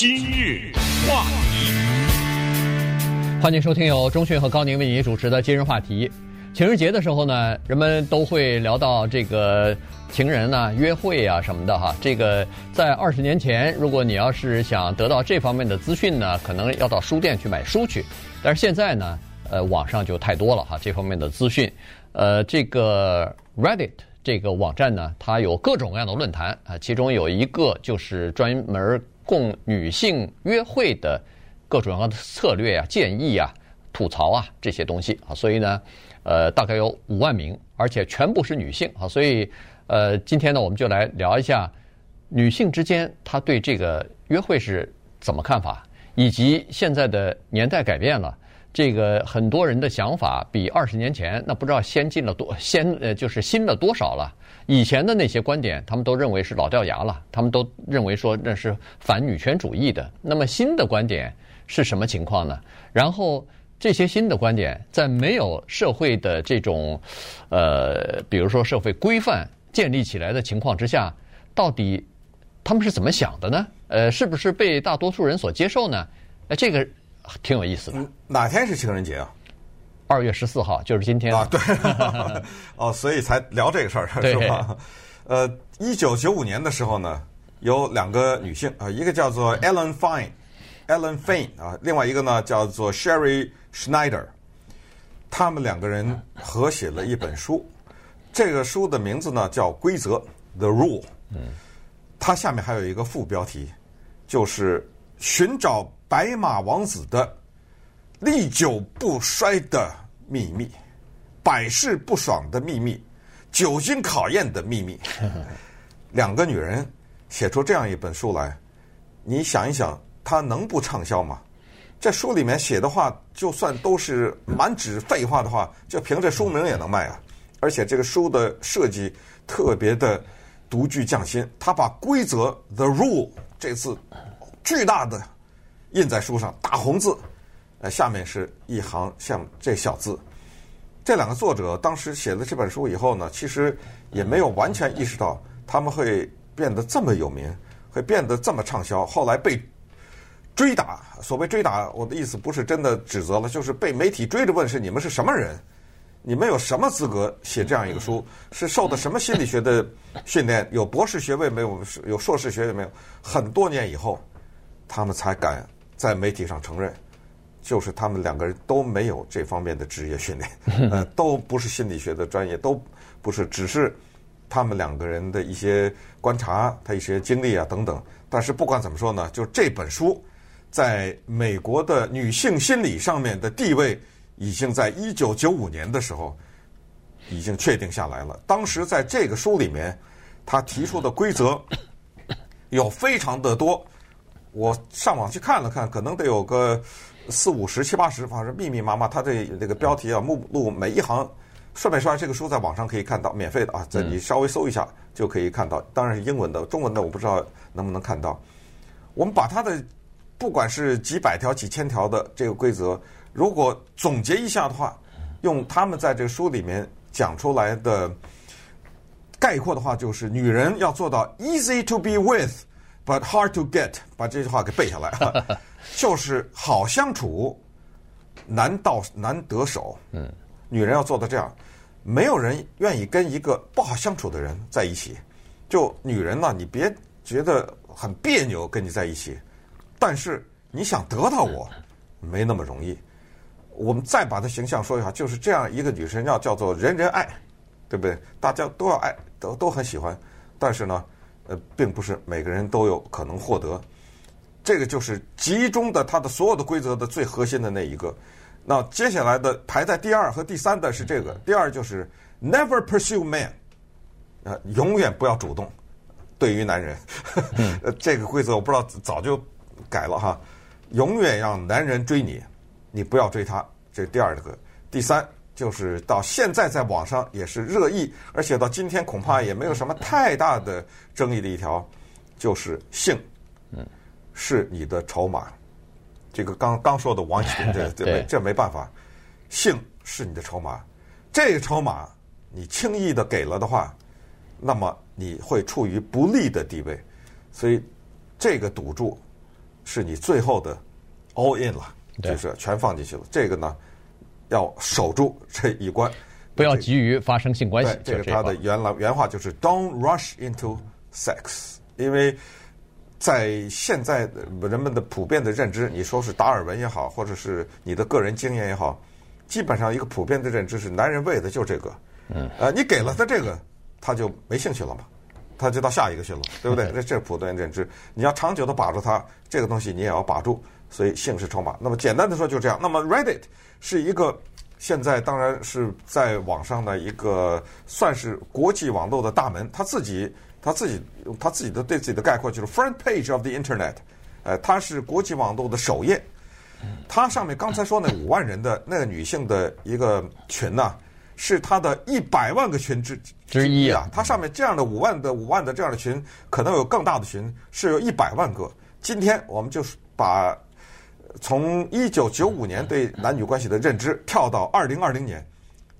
今日话题，欢迎收听由钟讯和高宁为您主持的今日话题。情人节的时候呢，人们都会聊到这个情人呢、约会啊什么的哈。这个在二十年前，如果你要是想得到这方面的资讯呢，可能要到书店去买书去。但是现在呢，呃，网上就太多了哈，这方面的资讯。呃，这个 Reddit 这个网站呢，它有各种各样的论坛啊，其中有一个就是专门供女性约会的各种各样的策略啊、建议啊、吐槽啊这些东西啊，所以呢。呃，大概有五万名，而且全部是女性啊，所以，呃，今天呢，我们就来聊一下女性之间她对这个约会是怎么看法，以及现在的年代改变了，这个很多人的想法比二十年前那不知道先进了多先呃就是新了多少了。以前的那些观点，他们都认为是老掉牙了，他们都认为说那是反女权主义的。那么新的观点是什么情况呢？然后。这些新的观点，在没有社会的这种，呃，比如说社会规范建立起来的情况之下，到底他们是怎么想的呢？呃，是不是被大多数人所接受呢？呃，这个挺有意思的。哪天是情人节啊？二月十四号，就是今天啊。对，哦，所以才聊这个事儿，是吧？呃，一九九五年的时候呢，有两个女性啊，一个叫做 Ellen Fine。Ellen Fein 啊，另外一个呢叫做 Sherry Schneider，他们两个人合写了一本书，这个书的名字呢叫《规则》The Rule。嗯，它下面还有一个副标题，就是寻找白马王子的历久不衰的秘密，百试不爽的秘密，久经考验的秘密。两个女人写出这样一本书来，你想一想。它能不畅销吗？这书里面写的话，就算都是满纸废话的话，就凭这书名也能卖啊！而且这个书的设计特别的独具匠心，他把规则 “the rule” 这次巨大的印在书上，大红字，呃，下面是一行像这小字。这两个作者当时写了这本书以后呢，其实也没有完全意识到他们会变得这么有名，会变得这么畅销。后来被追打，所谓追打，我的意思不是真的指责了，就是被媒体追着问：是你们是什么人？你们有什么资格写这样一个书？是受的什么心理学的训练？有博士学位没有？有硕士学位没有？很多年以后，他们才敢在媒体上承认，就是他们两个人都没有这方面的职业训练，呃，都不是心理学的专业，都不是，只是他们两个人的一些观察，他一些经历啊等等。但是不管怎么说呢，就这本书。在美国的女性心理上面的地位，已经在一九九五年的时候已经确定下来了。当时在这个书里面，他提出的规则有非常的多。我上网去看了看，可能得有个四五十、七八十，反正密密麻麻。他这这个标题啊、目录每一行，顺便说，这个书在网上可以看到，免费的啊，这你稍微搜一下就可以看到。当然是英文的，中文的我不知道能不能看到。我们把它的。不管是几百条、几千条的这个规则，如果总结一下的话，用他们在这个书里面讲出来的概括的话，就是女人要做到 easy to be with but hard to get，把这句话给背下来，就是好相处，难到难得手。嗯，女人要做到这样，没有人愿意跟一个不好相处的人在一起。就女人呢，你别觉得很别扭，跟你在一起。但是你想得到我，没那么容易。我们再把她形象说一下，就是这样一个女生，要叫做人人爱，对不对？大家都要爱，都都很喜欢。但是呢，呃，并不是每个人都有可能获得。这个就是集中的它的所有的规则的最核心的那一个。那接下来的排在第二和第三的是这个，第二就是 never pursue man，呃，永远不要主动。对于男人，呃，这个规则我不知道早就。改了哈，永远让男人追你，你不要追他。这是第二个，第三就是到现在在网上也是热议，而且到今天恐怕也没有什么太大的争议的一条，就是性，嗯，是你的筹码。这个刚刚说的王启林，这这 这没办法，性是你的筹码，这个筹码你轻易的给了的话，那么你会处于不利的地位，所以这个赌注。是你最后的 all in 了，就是全放进去了。这个呢，要守住这一关，不要急于发生性关系。这个他的原来原话就是 "Don't rush into sex"，因为在现在人们的普遍的认知，你说是达尔文也好，或者是你的个人经验也好，基本上一个普遍的认知是，男人为的就是这个。嗯，呃，你给了他这个，他就没兴趣了嘛。他就到下一个去了，对不对？这这是普遍认知。你要长久的把住它，这个东西你也要把住。所以性是筹码。那么简单的说就这样。那么 Reddit 是一个现在当然是在网上的一个算是国际网络的大门。他自己他自己他自己的对自己的概括就是 front page of the internet。呃，它是国际网络的首页。它上面刚才说那五万人的那个女性的一个群呢、啊。是他的一百万个群之之一啊！它上面这样的五万的五万的这样的群，可能有更大的群，是有一百万个。今天我们就是把从一九九五年对男女关系的认知跳到二零二零年，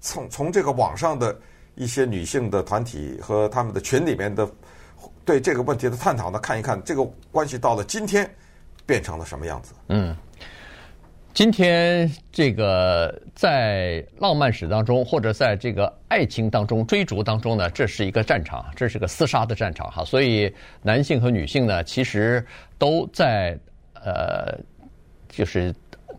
从从这个网上的一些女性的团体和他们的群里面的对这个问题的探讨呢，看一看这个关系到了今天变成了什么样子。嗯。今天这个在浪漫史当中，或者在这个爱情当中追逐当中呢，这是一个战场，这是个厮杀的战场哈。所以男性和女性呢，其实都在呃，就是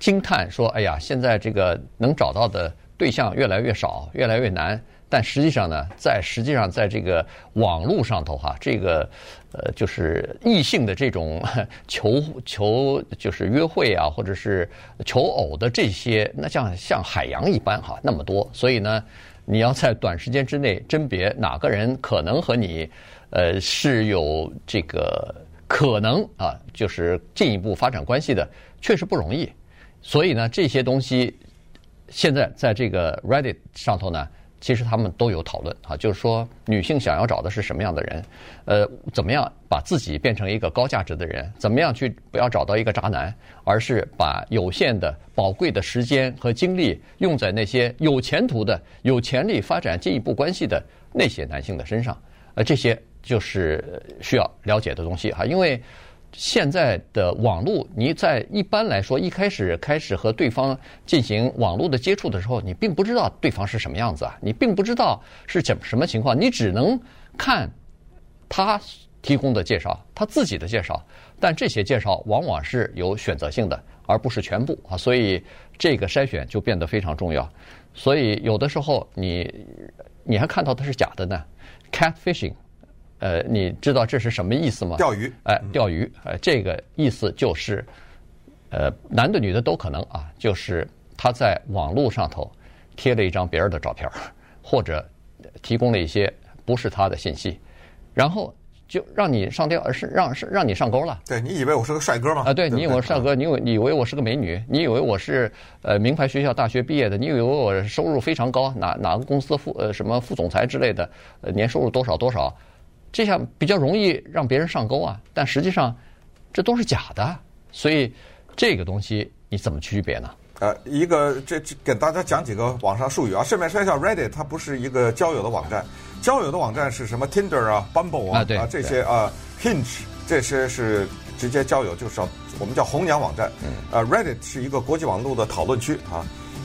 惊叹说：“哎呀，现在这个能找到的对象越来越少，越来越难。”但实际上呢，在实际上，在这个网络上头哈，这个呃，就是异性的这种求求就是约会啊，或者是求偶的这些，那像像海洋一般哈，那么多。所以呢，你要在短时间之内甄别哪个人可能和你呃是有这个可能啊，就是进一步发展关系的，确实不容易。所以呢，这些东西现在在这个 Reddit 上头呢。其实他们都有讨论啊，就是说女性想要找的是什么样的人，呃，怎么样把自己变成一个高价值的人，怎么样去不要找到一个渣男，而是把有限的宝贵的时间和精力用在那些有前途的、有潜力发展进一步关系的那些男性的身上，呃，这些就是需要了解的东西哈，因为。现在的网络，你在一般来说一开始开始和对方进行网络的接触的时候，你并不知道对方是什么样子啊，你并不知道是怎什么情况，你只能看他提供的介绍，他自己的介绍，但这些介绍往往是有选择性的，而不是全部啊，所以这个筛选就变得非常重要。所以有的时候你你还看到的是假的呢，catfishing。呃，你知道这是什么意思吗？钓鱼，哎，钓鱼，呃，这个意思就是，呃，男的女的都可能啊，就是他在网络上头贴了一张别人的照片，或者提供了一些不是他的信息，然后就让你上钓，是让是让你上钩了。对，你以为我是个帅哥吗？啊，对，你以为我是帅哥，你以为你以为我是个美女，你以为我是呃名牌学校大学毕业的，你以为我收入非常高，哪哪个公司副呃什么副总裁之类的，呃年收入多少多少。这下比较容易让别人上钩啊，但实际上这都是假的，所以这个东西你怎么区别呢？呃，一个这这给大家讲几个网上术语啊，顺便说一下，Reddit 它不是一个交友的网站，交友的网站是什么？Tinder 啊，Bumble 啊，啊，啊这些啊，Hinge 这些是直接交友，就是我们叫红娘网站。嗯。呃，Reddit 是一个国际网络的讨论区啊。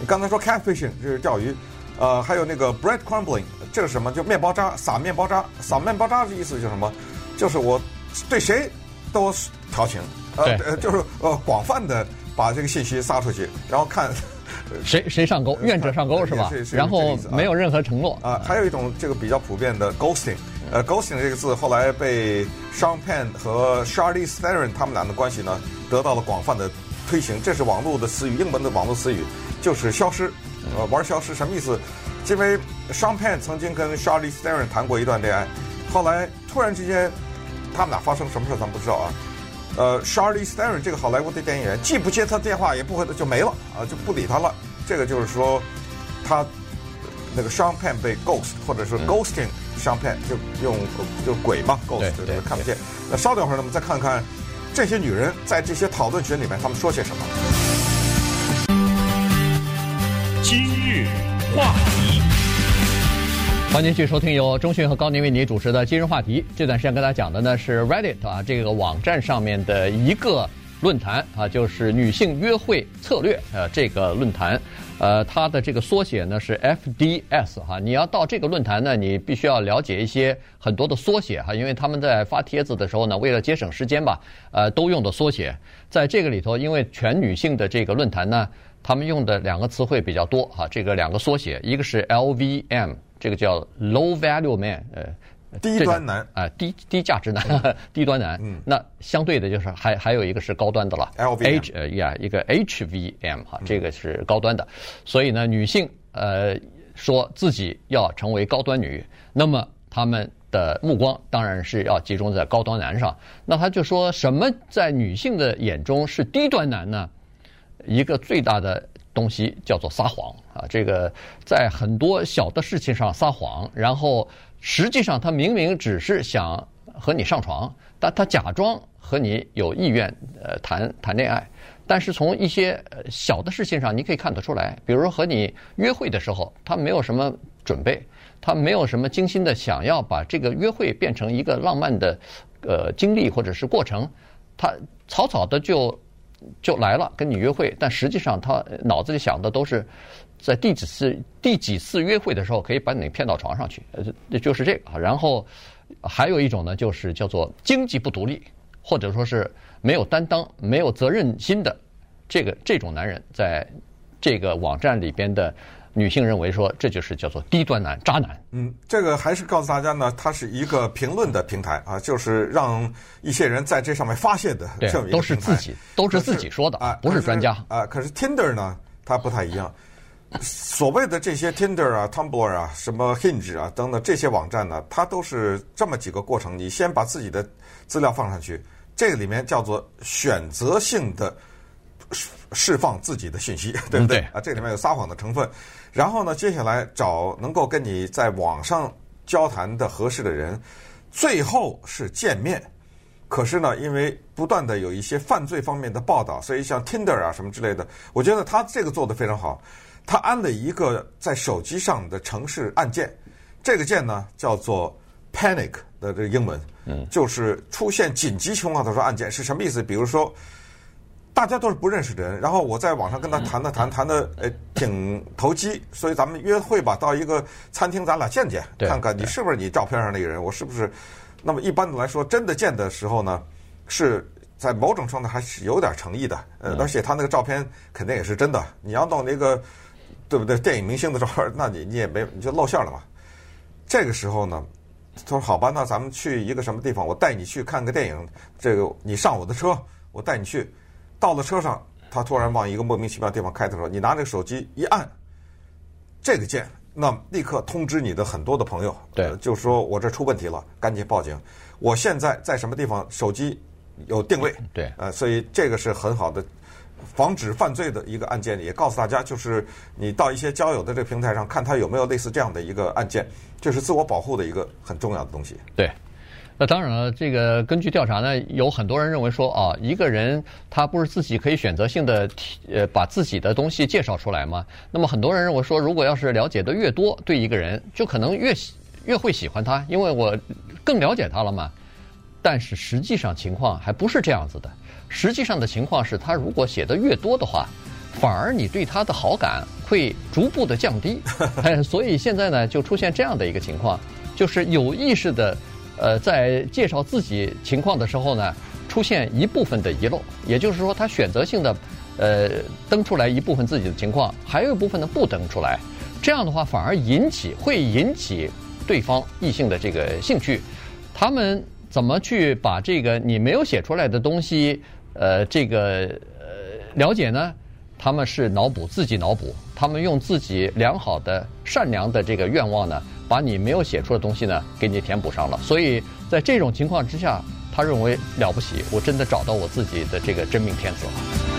你刚才说 Catfishing 这是钓鱼，呃，还有那个 Bread Crumbling。这是什么？就面包渣，撒面包渣，撒面包渣的意思就是什么？就是我对谁都调情，呃，就是呃广泛的把这个信息撒出去，然后看 谁谁上钩，愿者上钩是吧？然后没有任何承诺啊。还有一种这个比较普遍的 ghosting，呃，ghosting 这个字后来被 Sean Penn 和 Charlize Theron 他们俩的关系呢得到了广泛的推行。这是网络的词语，英文的网络词语就是消失，呃，玩消失什么意思？因为 Sean Penn 曾经跟 Charlize Theron 谈过一段恋爱，后来突然之间，他们俩发生什么事咱们不知道啊。呃，Charlize Theron 这个好莱坞的电影演员，既不接他电话，也不回，就没了啊，就不理他了。这个就是说，他那个 Sean Penn 被 ghost，或者是 ghosting Sean Penn，就用就鬼嘛，ghost 就是看不见。那稍等会儿呢，我们再看看这些女人在这些讨论群里面，她们说些什么。话题。欢迎继续收听由中讯和高宁为你主持的今日话题。这段时间跟大家讲的呢是 Reddit 啊，这个网站上面的一个论坛啊，就是女性约会策略呃这个论坛，呃，它的这个缩写呢是 FDS 哈。你要到这个论坛呢，你必须要了解一些很多的缩写哈，因为他们在发帖子的时候呢，为了节省时间吧，呃，都用的缩写。在这个里头，因为全女性的这个论坛呢，他们用的两个词汇比较多哈，这个两个缩写，一个是 LVM，这个叫 Low Value Man，呃。低端男啊，低低价值男，低端男。嗯，那相对的就是还还有一个是高端的了。LVM，呃呀，一个 HVM 哈，这个是高端的。所以呢，女性呃说自己要成为高端女，那么她们的目光当然是要集中在高端男上。那他就说什么在女性的眼中是低端男呢？一个最大的东西叫做撒谎啊，这个在很多小的事情上撒谎，然后。实际上，他明明只是想和你上床，但他假装和你有意愿，呃，谈谈恋爱。但是从一些小的事情上，你可以看得出来，比如说和你约会的时候，他没有什么准备，他没有什么精心的想要把这个约会变成一个浪漫的，呃，经历或者是过程，他草草的就就来了跟你约会，但实际上他脑子里想的都是。在第几次第几次约会的时候，可以把你骗到床上去，呃，就是这个。然后还有一种呢，就是叫做经济不独立，或者说是没有担当、没有责任心的这个这种男人，在这个网站里边的女性认为说，这就是叫做低端男、渣男。嗯，这个还是告诉大家呢，它是一个评论的平台啊，就是让一些人在这上面发泄的这么一个平台。对，都是自己，都是自己说的啊，不是专家啊。可是 Tinder 呢，它不太一样。所谓的这些 Tinder 啊、Tumblr 啊、什么 Hinge 啊等等这些网站呢，它都是这么几个过程。你先把自己的资料放上去，这个里面叫做选择性的释放自己的信息，对不对？啊，这里面有撒谎的成分。然后呢，接下来找能够跟你在网上交谈的合适的人，最后是见面。可是呢，因为不断的有一些犯罪方面的报道，所以像 Tinder 啊什么之类的，我觉得他这个做得非常好。他安了一个在手机上的城市按键，这个键呢叫做 Panic 的这个英文，嗯，就是出现紧急情况的时候按键是什么意思？比如说，大家都是不认识的人，然后我在网上跟他谈的谈，谈的呃挺投机，所以咱们约会吧，到一个餐厅咱俩见见，看看你是不是你照片上那个人，我是不是？那么一般的来说，真的见的时候呢，是在某种程度还是有点诚意的，呃，而且他那个照片肯定也是真的。你要弄那个。对不对？电影明星的照片，那你你也没你就露馅了嘛。这个时候呢，他说：“好吧，那咱们去一个什么地方？我带你去看个电影。这个你上我的车，我带你去。到了车上，他突然往一个莫名其妙的地方开的时候，你拿这个手机一按这个键，那立刻通知你的很多的朋友，对，呃、就说我这出问题了，赶紧报警。我现在在什么地方？手机有定位，对，呃，所以这个是很好的。”防止犯罪的一个案件，也告诉大家，就是你到一些交友的这个平台上，看他有没有类似这样的一个案件，这是自我保护的一个很重要的东西。对，那当然了，这个根据调查呢，有很多人认为说啊，一个人他不是自己可以选择性的呃把自己的东西介绍出来吗？那么很多人认为说，如果要是了解的越多，对一个人就可能越越会喜欢他，因为我更了解他了嘛。但是实际上情况还不是这样子的。实际上的情况是他如果写的越多的话，反而你对他的好感会逐步的降低。所以现在呢，就出现这样的一个情况，就是有意识的，呃，在介绍自己情况的时候呢，出现一部分的遗漏，也就是说他选择性的，呃，登出来一部分自己的情况，还有一部分呢不登出来。这样的话反而引起会引起对方异性的这个兴趣。他们怎么去把这个你没有写出来的东西？呃，这个呃了解呢，他们是脑补自己脑补，他们用自己良好的、善良的这个愿望呢，把你没有写出的东西呢，给你填补上了。所以在这种情况之下，他认为了不起，我真的找到我自己的这个真命天子了。